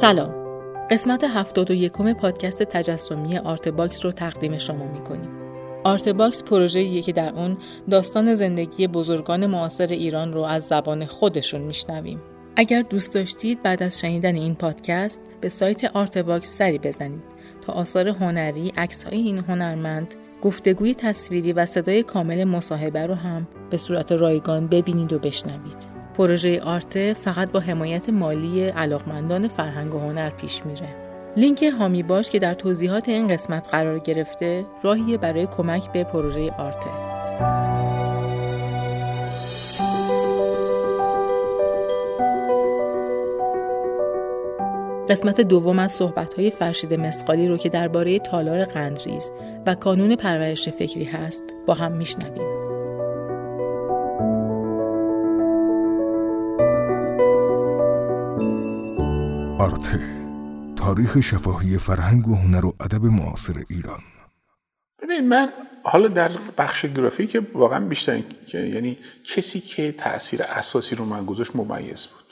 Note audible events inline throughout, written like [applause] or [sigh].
سلام. قسمت هفتاد و یکم پادکست تجسمی آرت باکس رو تقدیم شما می‌کنیم. آرت باکس پروژه‌ایه که در اون داستان زندگی بزرگان معاصر ایران رو از زبان خودشون میشنویم. اگر دوست داشتید بعد از شنیدن این پادکست به سایت آرت باکس سری بزنید تا آثار هنری، عکس‌های این هنرمند، گفتگوی تصویری و صدای کامل مصاحبه رو هم به صورت رایگان ببینید و بشنوید. پروژه آرته فقط با حمایت مالی علاقمندان فرهنگ و هنر پیش میره. لینک هامی باش که در توضیحات این قسمت قرار گرفته راهیه برای کمک به پروژه آرته. قسمت دوم از صحبت‌های فرشید مسقالی رو که درباره تالار قندریز و کانون پرورش فکری هست با هم میشنویم. آرته تاریخ شفاهی فرهنگ و هنر و ادب معاصر ایران. ببین من حالا در بخش گرافیک واقعا بیشتر یعنی کسی که تاثیر اساسی رو من گذاشت ممیز بود.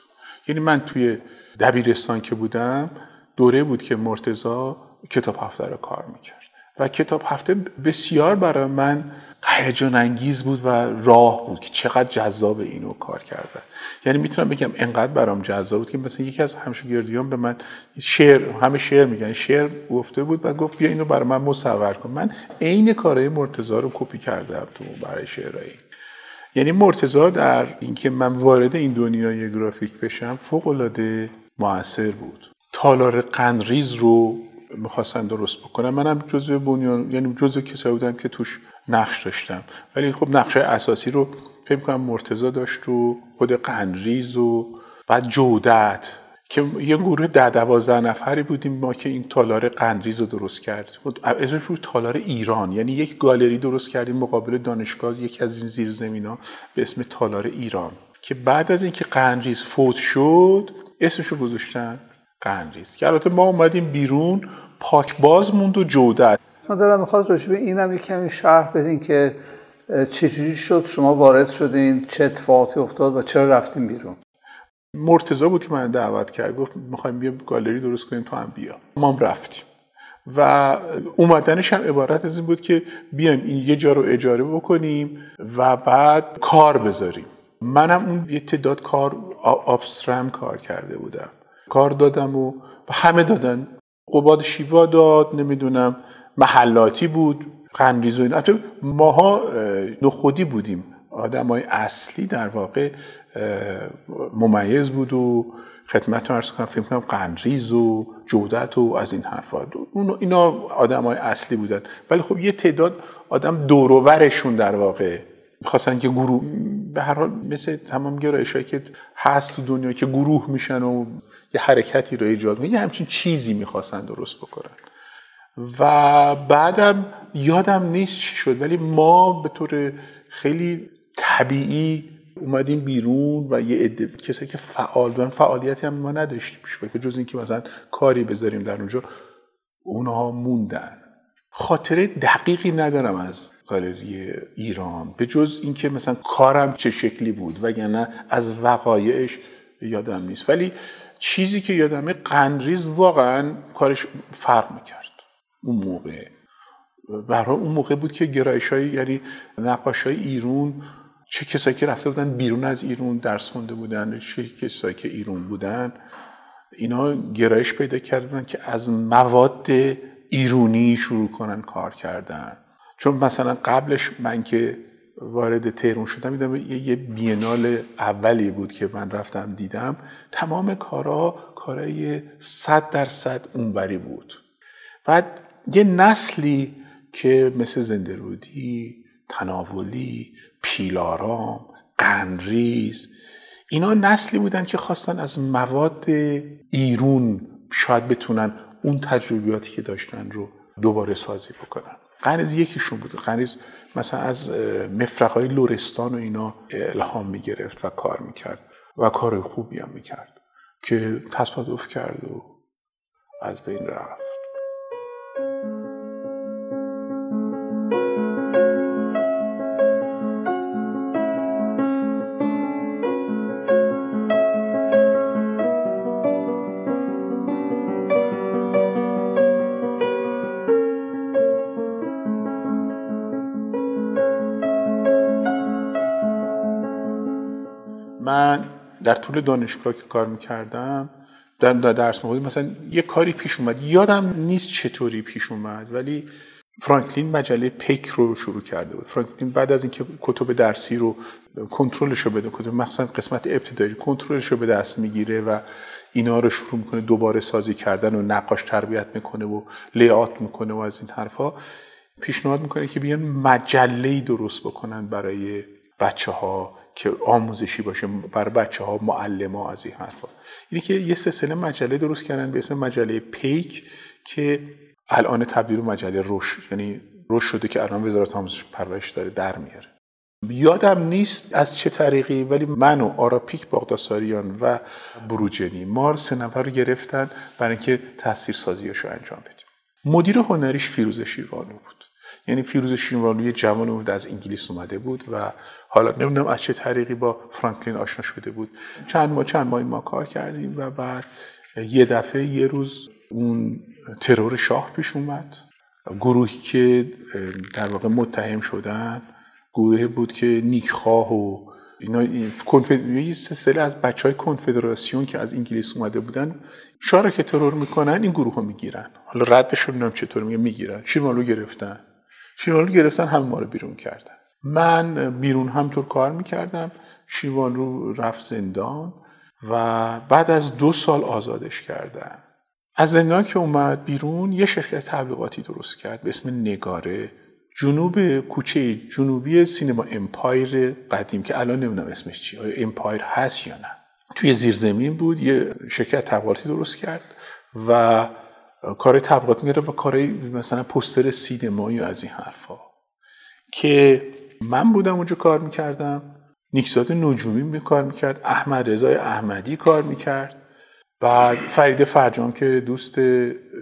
یعنی من توی دبیرستان که بودم دوره بود که مرتزا کتاب هفته رو کار می‌کرد. و کتاب هفته بسیار برای من هیجان انگیز بود و راه بود که چقدر جذاب اینو کار کردن یعنی می‌تونم بگم انقدر برام جذاب بود که مثلا یکی از همشاگردیان به من شعر همه شعر میگن. شعر گفته بود و گفت بیا اینو برای من مصور کن. من عین کارهای مرتضی رو کپی کردم تو برای شعرهایی یعنی مرتضی در اینکه من وارد این دنیای گرافیک بشم فوق العاده موثر بود. تالار قندریز رو می‌خواستن درست بکنم منم جزء بنیان یعنی جزء کسایی بودم که توش نقش داشتم. ولی خب نقشه اساسی رو فکر کنم مرتزا داشت و خود قنریز و بعد جودت که یه گروه ده دوازده نفری بودیم ما که این تالار قندریز رو درست کردیم. خب اسمش بود تالار ایران. یعنی یک گالری درست کردیم مقابل دانشگاه یکی از این زیر ها به اسم تالار ایران. که بعد از اینکه قندریز فوت شد اسمش رو گذاشتن قندریز. که البته ما اومدیم بیرون پاک باز موند و جودت من دارم می‌خواد راجع به اینم یک کمی شرح بدین که چجوری شد؟ شما وارد شدین؟ چه اتفاقاتی افتاد و چرا رفتیم بیرون؟ مرتضا بود که من دعوت کرد. گفت می‌خوایم بیا گالری درست کنیم تو هم بیا. ما هم رفتیم. و اومدنش هم عبارت از این بود که بیایم این یه جا رو اجاره بکنیم و بعد کار بذاریم. منم اون یه تعداد کار آبسترم کار کرده بودم. کار دادم و همه دادن. قباد شیوا داد نمی‌دونم محلاتی بود قندیز و این ماها نخودی بودیم. آدم های اصلی در واقع ممیز بود و خدمت ارز کنم فکر کنم قندریز و جودت و از این حرفا. اینا آدم های اصلی بودن. ولی خب یه تعداد آدم دوروورشون در واقع. می‌خواستن که گروه به هر حال مثل تمام گرایش که هست تو دنیا که گروه میشن و یه حرکتی رو ایجاد می‌کنن یه همچین چیزی می‌خواستن درست بکنن. و بعدم یادم نیست چی شد ولی ما به طور خیلی طبیعی اومدیم بیرون و یه عده کسایی که فعال بودن فعالیتی هم ما نداشتیم که جز اینکه مثلا کاری بذاریم در اونجا اونها موندن. خاطره دقیقی ندارم از گالری ایران به جز اینکه مثلا کارم چه شکلی بود وگرنه از وقایعش یادم نیست. ولی چیزی که یادمه قندریز واقعا کارش فرق می‌کرد. اون موقع. برای اون موقع بود که گرایش های یعنی نقاش های ایرون چه کسایی که رفته بودن بیرون از ایرون درس خونده بودن چه کسایی که ایرون بودن اینا گرایش پیدا کردن که از مواد ایرونی شروع کنن کار کردن. چون مثلا قبلش من که وارد تهرون شدم میدم یه بینال اولی بود که من رفتم دیدم. تمام کارا کارای صد درصد اونوری بود. بعد یه نسلی که مثل زندرودی تناولی پیلارام قنریز اینا نسلی بودن که خواستن از مواد ایرون شاید بتونن اون تجربیاتی که داشتن رو دوباره سازی بکنن. قنریز یکیشون بود. قنریز مثلا از مفرقهای لورستان و اینا الهام می‌گرفت و کار می‌کرد و کار خوبی هم می‌کرد که تصادف کرد و از بین رفت. من در طول دانشگاه که کار می‌کردم در درس موقعی مثلا یه کاری پیش اومد. یادم نیست چطوری پیش اومد ولی فرانکلین مجله پیک رو شروع کرده بود. فرانکلین بعد از اینکه کتب درسی رو کنترلش رو بده کتب مخصوصا قسمت ابتدایی کنترلش رو به دست می‌گیره و اینا رو شروع می‌کنه دوباره سازی کردن و نقاش تربیت می‌کنه و لیات می‌کنه و از این حرفا. پیشنهاد می‌کنه که بیان مجله درست بکنن برای بچه ها که آموزشی باشه برای بچه ها معلم ها از این حرفا. اینی که یه سلسله مجله درست کردن به اسم مجله پیک که الان تبدیل مجله روش یعنی روش شده که الان وزارت آموزش پرورش داره در میاره. یادم نیست از چه طریقی ولی من و آراپیک باغداساریان و بروجنی مار سه نفر رو گرفتن برای اینکه تصویر سازیش رو انجام بدیم. مدیر هنریش فیروز شیروانو بود. یعنی فیروز شیروانو یه جوان بود از انگلیس اومده بود و حالا نمی‌دونم از چه طریقی با فرانکلین آشنا شده بود. چند ماه چند ماه ما کار کردیم و بعد یه دفعه یه روز اون ترور شاه پیش اومد. گروهی که در واقع متهم شدن گروهی بود که نیکخواه و اینا یه سلسله از بچه های کنفدراسیون که از انگلیس اومده بودن شاه که ترور می‌کنن این گروه ها می‌گیرن. حالا ردشون نمی‌دونم چطور میگه می‌گیرن. شیرمالو گرفتن. شیروانلو گرفتن همه ما رو بیرون کردن. من بیرون همینطور کار می‌کردم شیروانلو رفت زندان و بعد از دو سال آزادش کردن از زندان که اومد بیرون یه شرکت تبلیغاتی درست کرد به اسم نگاره. جنوب کوچه جنوبی سینما امپایر قدیم که الان نمی‌دونم اسمش چیه. آیا امپایر هست یا نه. توی زیرزمین بود یه شرکت تبلیغاتی درست کرد و کار تبلیغات می‌گرفت و کار مثلا پستر سینمایی از این حرفا. که من بودم اونجا کار می‌کردم. نیکزاد نجومی می کار می‌کرد. احمد رضای احمدی کار می‌کرد. بعد فرید فرجام که دوست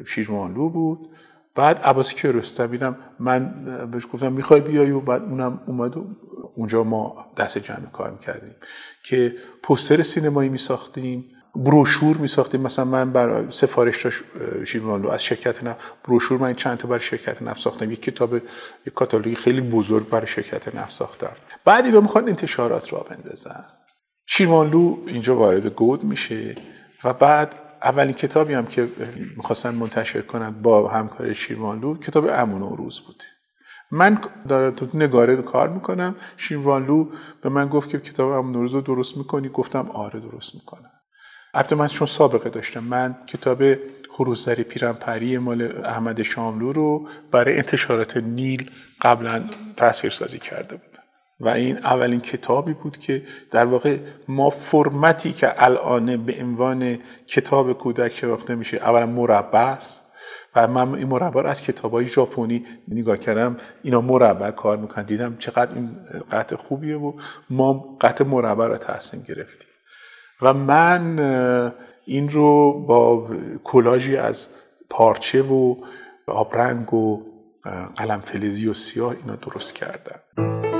شیروانلو بود. بعد عباس کیارستمی من بهش گفتم می‌خوای بیای و بعد اونم اومد و اونجا ما دست جمع کار می‌کردیم که پستر سینمایی میساختیم. بروشور می ساختیم مثلا من برای سفارش داشت شیروانلو از شرکت نفت. بروشور من چند تا برای شرکت نفت ساختم. یک کتاب یک کاتالوگی خیلی بزرگ برای شرکت نفت ساختم. بعدی به می‌خوان انتشارات را بندازن. شیروانلو اینجا وارد گود میشه و بعد اولین کتابی هم که می‌خواستن منتشر کنند با همکار شیروانلو کتاب امون و روز بود. من داره تو نگاره کار می‌کنم. شیروانلو به من گفت که کتاب امون روز رو درست می‌کنی؟ گفتم آره درست می‌کنم. البته من چون سابقه داشتم من کتاب خروزدری پیرنپری مال احمد شاملو رو برای انتشارات نیل قبلا تصویر سازی کرده بود. و این اولین کتابی بود که در واقع ما فرمتی که الان به عنوان کتاب کودک شناخته میشه اولا مربع است. و من این مربع رو از کتاب های ژاپنی نگاه کردم اینا مربع کار می‌کنن. دیدم چقدر این قطع خوبیه و ما قطع مربع رو تصمیم گرفتیم. و من این رو با کلاژی از پارچه و آبرنگ و قلم فلزی و سیاه اینا درست کردم.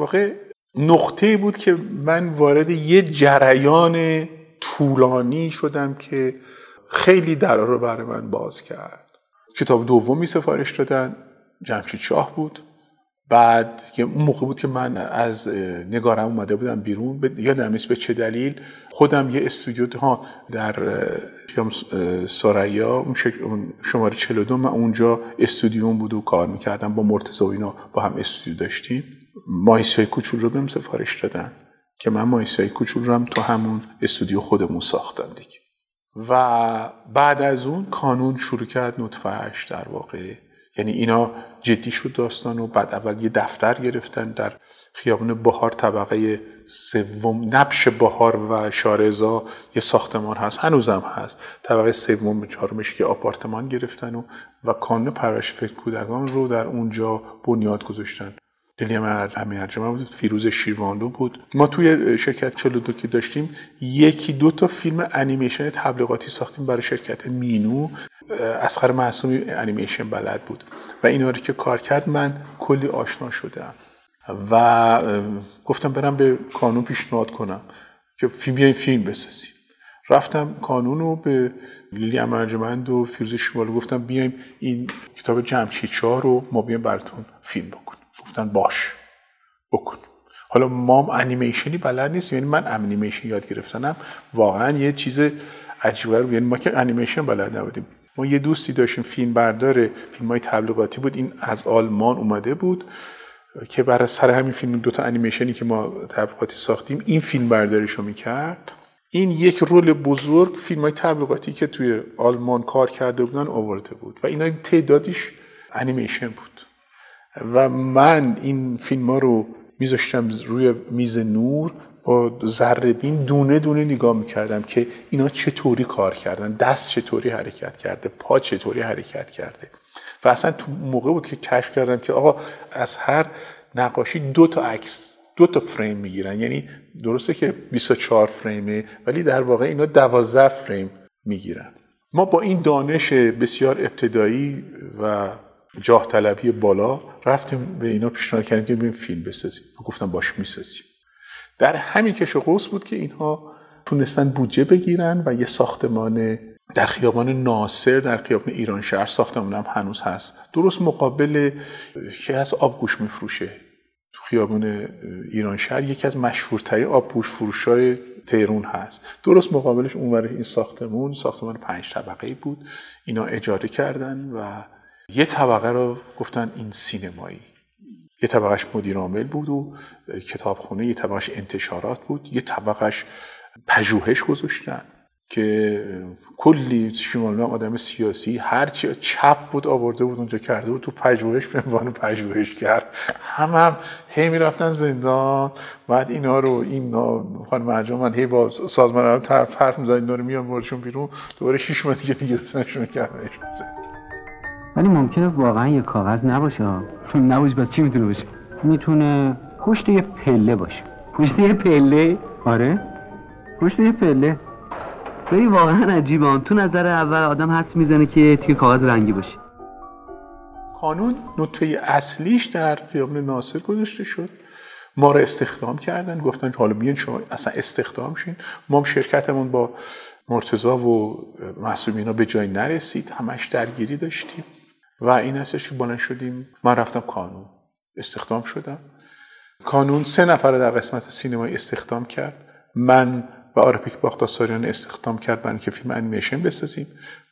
واقع نقطه بود که من وارد یه جریان طولانی شدم که خیلی درا رو برای من باز کرد. کتاب دومی سفارش دادن جمشید شاه بود. بعد اون موقع بود که من از نگارم اومده بودم بیرون یادم نیست به چه دلیل. خودم یه استودیو ها در سریا اون شماره 42 من اونجا استودیوم بود و کار می‌کردم با مرتضی و اینا با هم استودیو داشتیم. مایسای کوچول رو بهم سفارش دادن که من مایسای کوچول رو هم تو همون استودیو خودمون ساختم دیگه. و بعد از اون کانون شروع کرد نطفهش در واقع. یعنی اینا جدی شد داستان و بعد اول یه دفتر گرفتن در خیابون بهار طبقه سوم نبش بهار و شارزا یه ساختمان هست. هنوزم هست. طبقه سوم چهارمش یه آپارتمان گرفتن و و کانون پرورش فکر کودکان رو در اونجا بنیاد گذاشتن. لیلیام امیرجان بود فیروز شیروانلو بود. ما توی شرکت 42 که داشتیم یکی دو تا فیلم انیمیشن تبلیغاتی ساختیم برای شرکت مینو. اسخر معصومی انیمیشن بلد بود. و اینا رو که کار کرد من کلی آشنا شدم. و گفتم برم به کانون پیشنهاد کنم که فیلم بیاین فیلم بسازیم. رفتم کانون رو به لیلی امرجمند و فیروز شمالو گفتم بیایم این کتاب جمشید رو ما بیایم براتون فیلم بکنیم. گفتن باش بکن. حالا ما انیمیشنی بلد نیست یعنی من انیمیشن یاد گرفتنم. واقعا یه چیز عجیبه رو یعنی ما که انیمیشن بلد نبودیم. ما یه دوستی داشتیم فیلم بردار فیلم های تبلیغاتی بود. این از آلمان اومده بود که برای سر همین فیلم دو تا انیمیشنی که ما تبلیغاتی ساختیم این فیلم برداریش رو می‌کرد. این یک رول بزرگ فیلم های تبلیغاتی که توی آلمان کار کرده بودن آورده بود و اینا تعدادیش انیمیشن بود. و من این فیلم ها رو میذاشتم روی میز نور با ذربین دونه دونه نگاه می‌کردم که اینا چطوری کار کردن دست چطوری حرکت کرده پا چطوری حرکت کرده. و اصلا تو موقع بود که کشف کردم که آقا از هر نقاشی دو تا عکس دو تا فریم می‌گیرن. یعنی درسته که 24 فریمه ولی در واقع اینا 12 فریم می‌گیرن. ما با این دانش بسیار ابتدایی و جاه طلبی بالا رفتیم به اینا پیشنهاد کردیم که بیم فیلم بسازیم. گفتم باش می‌سازیم. در همین کش و قوس بود که اینها تونستن بودجه بگیرن و یه ساختمان در خیابان ناصر در خیابان ایران شهر ساختمون هم هنوز هست. درست مقابل که از آبگوش میفروشه. تو خیابان ایران شهر یکی از مشهورترین آبگوش فروش های تهرون هست. درست مقابلش اونور این ساختمون ساختمان پنج طبقه بود. اینا اجاره کردن و یه طبقه رو گفتن این سینمایی. یه طبقهش مدیر عامل بود و کتابخونه یه طبقهش انتشارات بود. یه طبقهش پژوهش گذاشتن که کلی شمال آدم سیاسی هرچی چپ بود آورده بود اونجا کرده بود تو پژوهش به عنوان پژوهش کرد هم هم هی می‌رفتن زندان بعد اینا رو این خانم مرجان هی با سازمان هم طرف حرف می‌زد اینا رو میان بیرون. دوباره شش ماه دیگه میگرفتنشون کردنش ولی ممکنه واقعا یه کاغذ نباشه. [laughs] نباشه بس چی می‌تونه باشه؟ می‌تونه پشت یه پله باشه. پشت یه پله؟ آره. پشت یه پله. ببین واقعا عجیبه. تو نظر اول آدم حدس می‌زنه که توی کاغذ رنگی باشه. کانون نطفه اصلیش در خیابان ناصر گذاشته شد. ما رو استخدام کردن. گفتن حالا بیاین شما اصلا استخدام شین. ما هم شرکتمون با مرتضی و محسوبینا به جای نرسید. همش درگیری داشتیم. و این هستش که بلند شدیم. من رفتم کانون استخدام شدم. کانون سه نفر در قسمت سینمایی استخدام کرد. من و آراپیک باغداساریان استخدام کرد برای اینکه فیلم انیمیشن بسازیم.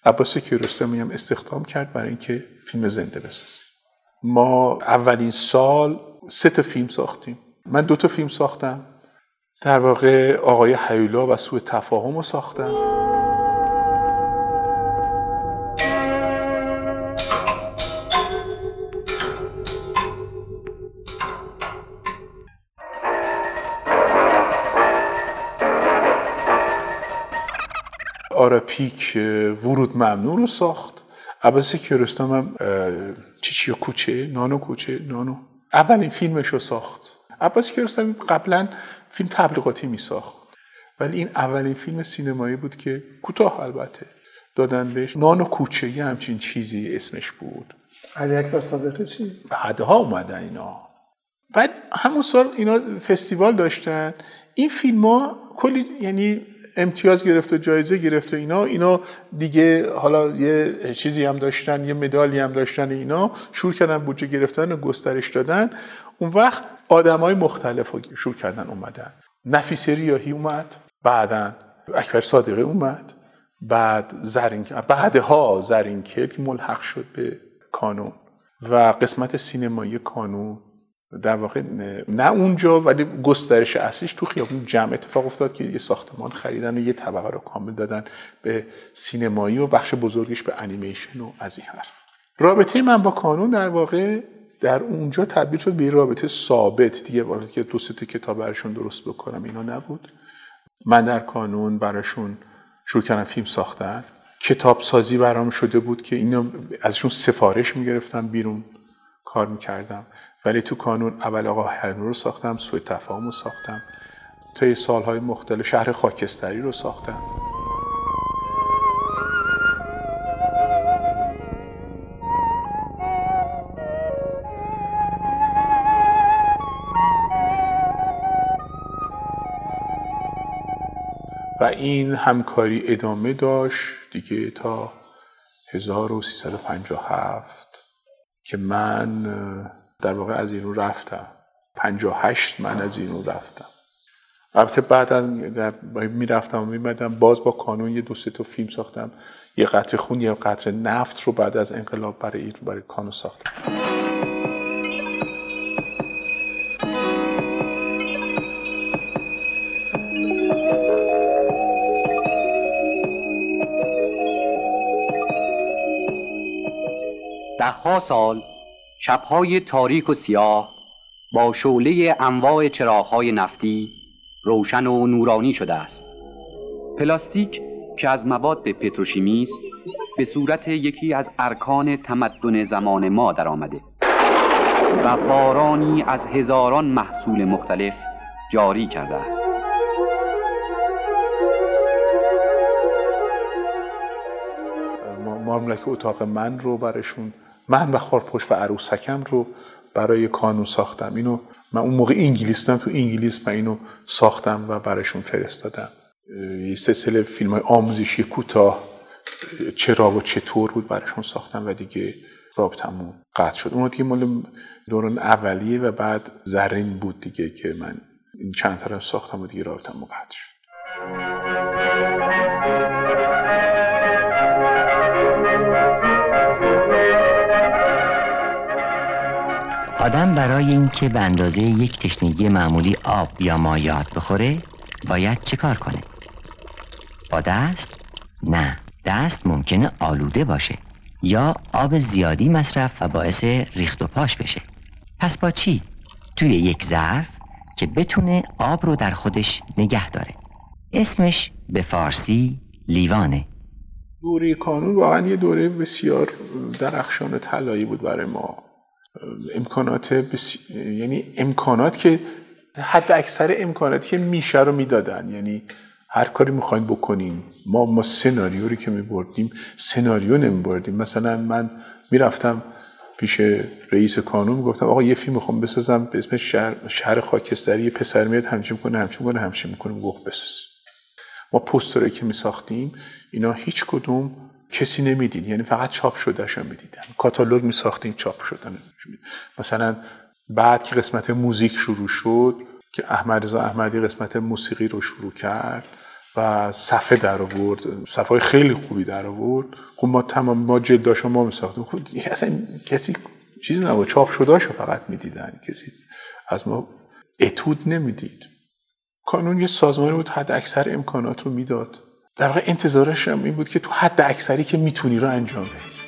عباس کیارستمی هم استخدام کرد برای اینکه فیلم زنده بسازیم. ما اولین سال سه تا فیلم ساختیم. من دو تا فیلم ساختم. در واقع آقای حیولا و سوء تفاهم رو ساختم. آراپیک ورود ممنوع رو ساخت. عباس کیارستم هم چیچی کوچه نانو کوچه نانو. اولین فیلمش رو ساخت. عباس کیارستم قبلا فیلم تبلیغاتی می ساخت ولی این اولین فیلم سینمایی بود که کوتاه البته دادن بهش. نانو کوچه یه همچین چیزی اسمش بود. علی اکبر صادقی چی؟ بعدها اومدن اینا. بعد همون سال اینا فستیوال داشتن. این فیلم ها کلی یعنی امتیاز گرفته جایزه گرفته اینا اینا دیگه حالا یه چیزی هم داشتن یه مدالی هم داشتن اینا شروع کردن بودجه گرفتن و گسترش دادن. اون وقت آدم های مختلف شروع کردن اومدن. نفیس ریاهی اومد بعدا اکبر صادقه اومد بعد زرین بعدها زرین که ملحق شد به کانون. و قسمت سینمایی کانون در واقع نه اونجا ولی گسترش اصلیش تو خیابون جمع اتفاق افتاد که یه ساختمان خریدن و یه طبقه رو کامل دادن به سینمایی و بخش بزرگش به انیمیشن و از این حرف. رابطه من با کانون در واقع در اونجا تبدیل شد به یه رابطه ثابت. دیگه ولی که دو سه کتاب براشون درست بکنم اینا نبود. من در کانون براشون شروع کردم فیلم ساختن. کتاب سازی برام شده بود که اینا ازشون سفارش می‌گرفتم بیرون کار می‌کردم. ولی تو کانون اول آقا هرنو رو ساختم سوی تفاهم رو ساختم. طی سالهای مختلف شهر خاکستری رو ساختم. و این همکاری ادامه داشت دیگه تا 1357 که من در واقع از اینو رفتم. 58 من از اینو رفتم. البته بعد از می‌رفتم و میمدم باز با کانون یه دو سه تا فیلم ساختم. یه قطر خون یه قطر نفت رو بعد از انقلاب برای برای کانون ساختم. دهها سال شبهای تاریک و سیاه با شعله انواع چراغهای نفتی روشن و نورانی شده است. پلاستیک که از مواد پتروشیمی است به صورت یکی از ارکان تمدن زمان ما در آمده و بارانی از هزاران محصول مختلف جاری کرده است. مملک اتاق من رو برشون من و خارپشت و عروسکم رو برای کانون ساختم. اینو من اون موقع انگلیس بودم تو انگلیس من اینو ساختم و براشون فرستادم. یه سلسله فیلم های آموزشی کوتاه چرا و چطور بود براشون ساختم و دیگه رابطمون قطع شد. اون دیگه مال دوران اولیه و بعد زرین بود دیگه که من این چند طرف ساختم و دیگه رابطمون قطع شد. آدم برای اینکه به اندازه یک تشنگی معمولی آب یا مایات بخوره باید چه کار کنه؟ با دست؟ نه دست ممکنه آلوده باشه یا آب زیادی مصرف و باعث ریخت و پاش بشه پس با چی؟ توی یک ظرف که بتونه آب رو در خودش نگه داره اسمش به فارسی لیوانه دوره کانون واقعا یه دوره بسیار درخشان طلایی بود برای ما امکانات بس... یعنی امکانات که حد اکثر امکاناتی که میشه رو می‌دادن. یعنی هر کاری می‌خواین بکنیم. ما ما سناریو رو که میبردیم سناریو نمیبردیم. مثلا من می‌رفتم پیش رئیس کانون می‌گفتم آقا یه فیلم می‌خوام بسازم به اسم شهر, شهر خاکستری. یه پسر میاد همچین می‌کنه همچین می‌کنه همچین می‌کنه. گفت بساز. ما پوسترایی که میساختیم اینا هیچ کدوم کسی نمی‌دید. یعنی فقط چاپ شدهشون می‌دیدن. کاتالوگ میساختیم چاپ شدن مثلا بعد که قسمت موزیک شروع شد که احمد رضا احمدی قسمت موسیقی رو شروع کرد و صفحه در آورد. صفحه خیلی خوبی در آورد. خب ما تمام ما جلداش ما میساختیم. خب اصلا کسی چیز نبود. چاپ شده فقط می‌دیدن. کسی از ما اتود نمی‌دید. کانون یه سازمانی بود حد اکثر امکانات رو می‌داد. در واقع انتظارش هم این بود که تو حد اکثری که می‌تونی رو انجام بدی.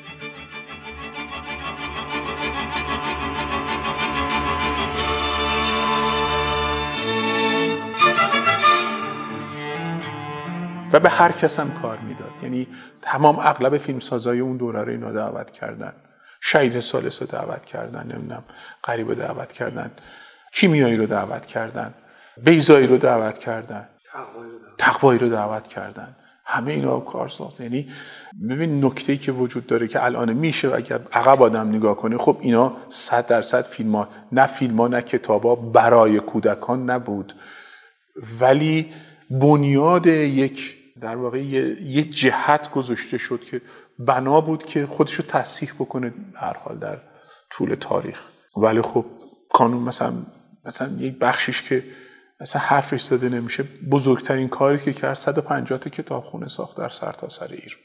و به هر کس هم کار می‌داد. یعنی تمام اغلب فیلمسازای اون دوره رو اینا دعوت کردن. شهید سالس رو دعوت کردن نمی‌دونم قریب رو دعوت کردن. کیمیایی رو دعوت کردن. بیزایی رو دعوت کردن. تقوایی رو دعوت کردن. همه اینا کار ساخت یعنی ببین نکته که وجود داره که الان میشه و اگر عقب آدم نگاه کنه خب اینا صد درصد فیلم نه فیلم نه کتاب ها برای کودکان نبود. ولی بنیاد یک در واقع یه, جهت گذاشته شد که بنا بود که خودش رو تصحیح بکنه هر حال در طول تاریخ. ولی خب کانون مثلا مثلا یک بخشیش که اصلا حرفش زده نمیشه. بزرگترین کاری که کرد 150 تا کتابخونه ساخت در سرتاسر سر ایران.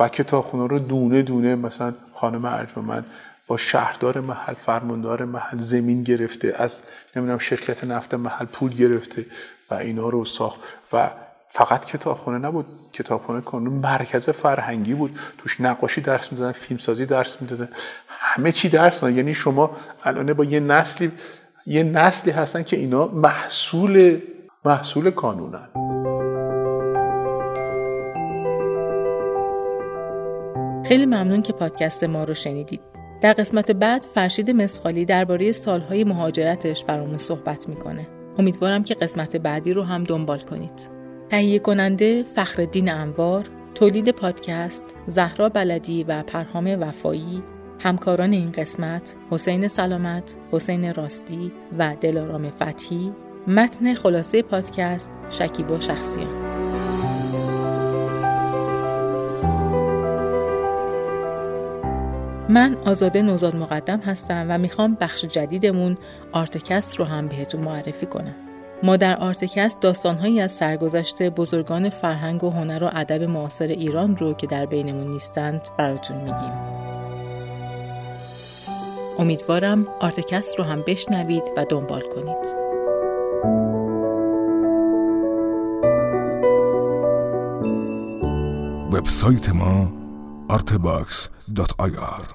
و کتابخونه رو دونه دونه مثلا خانم ارجمند با شهردار محل فرماندار محل زمین گرفته از نمی‌دونم شرکت نفت محل پول گرفته و اینا رو ساخت. و فقط کتابخونه نبود کتابخونه کانون مرکز فرهنگی بود. توش نقاشی درس می‌دادن فیلمسازی درس می‌دادن. همه چی درس می‌دادن. یعنی شما الان با یه نسلی یه نسلی هستن که اینا محصول محصول کانونن خیلی ممنون که پادکست ما رو شنیدید در قسمت بعد فرشید مسخالی درباره سالهای مهاجرتش برامون صحبت می‌کنه. امیدوارم که قسمت بعدی رو هم دنبال کنید. تهیه کننده فخردین انوار، تولید پادکست زهرا بلدی و پرهام وفایی، همکاران این قسمت حسین سلامت، حسین راستی و دلارام فتحی، متن خلاصه پادکست شکیبا شخصیان. من آزاده نوزاد مقدم هستم و می‌خوام بخش جدیدمون آرتکست رو هم بهتون معرفی کنم. ما در آرتکست داستانهایی از سرگذشت بزرگان فرهنگ و هنر و ادب معاصر ایران رو که در بینمون نیستند براتون میگیم. امیدوارم آرتکست رو هم بشنوید و دنبال کنید. وبسایت ما artbox.ir